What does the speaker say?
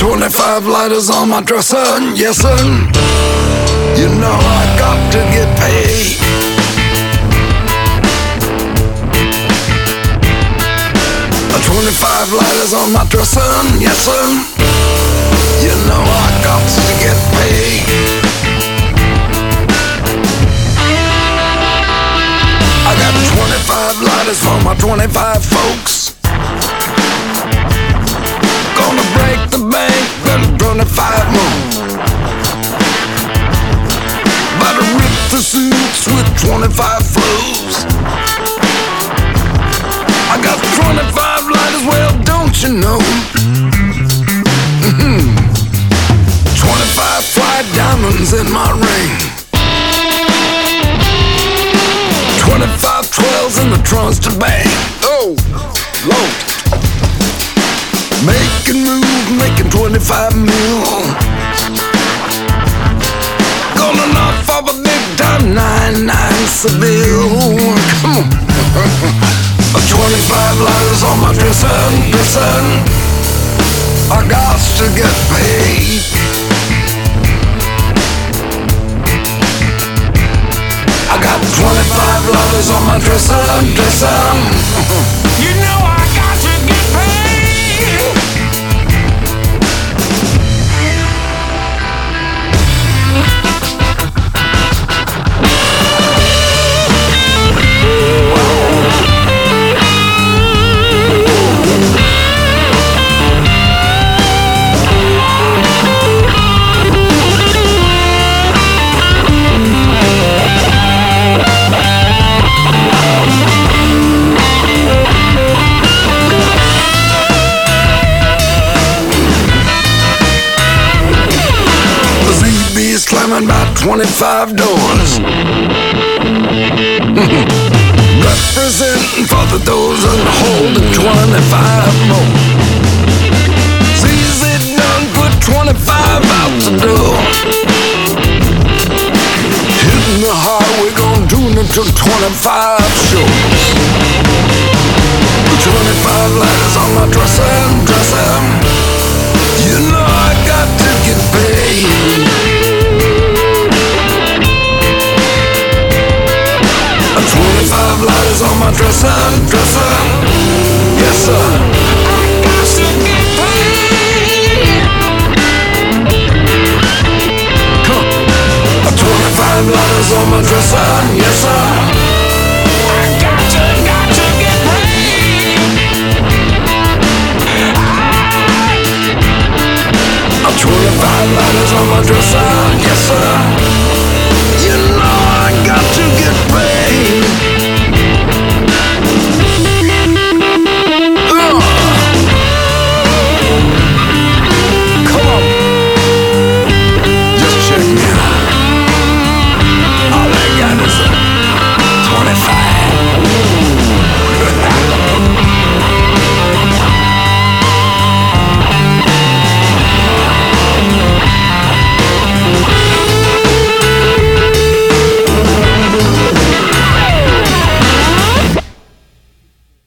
25 lighters on my dresser, yes sir. You know I got to get paid. Twenty-five lighters on my dresser, yes sir. You know I got to get paid. I got twenty-five lighters for my twenty-five folks. Twenty-five flows. I got 25 lighters, well, don't you know? Mm-hmm. 25 fly diamonds in my ring. 25 12s in the trunks to bang. Oh, Lord. Making moves, making 25 mil. Gonna knock off a big time 9-9 Seville. Come on. 25 lighters on my dresser, dresser. I got to get paid. I got 25 lighters on my dresser, dresser. ZB's climbing about 25 doors. Representing for the and holding 25 more. ZZ done put 25 out the door. Hitting the highway, gonna do it until 25 on my dresser, yes, sir.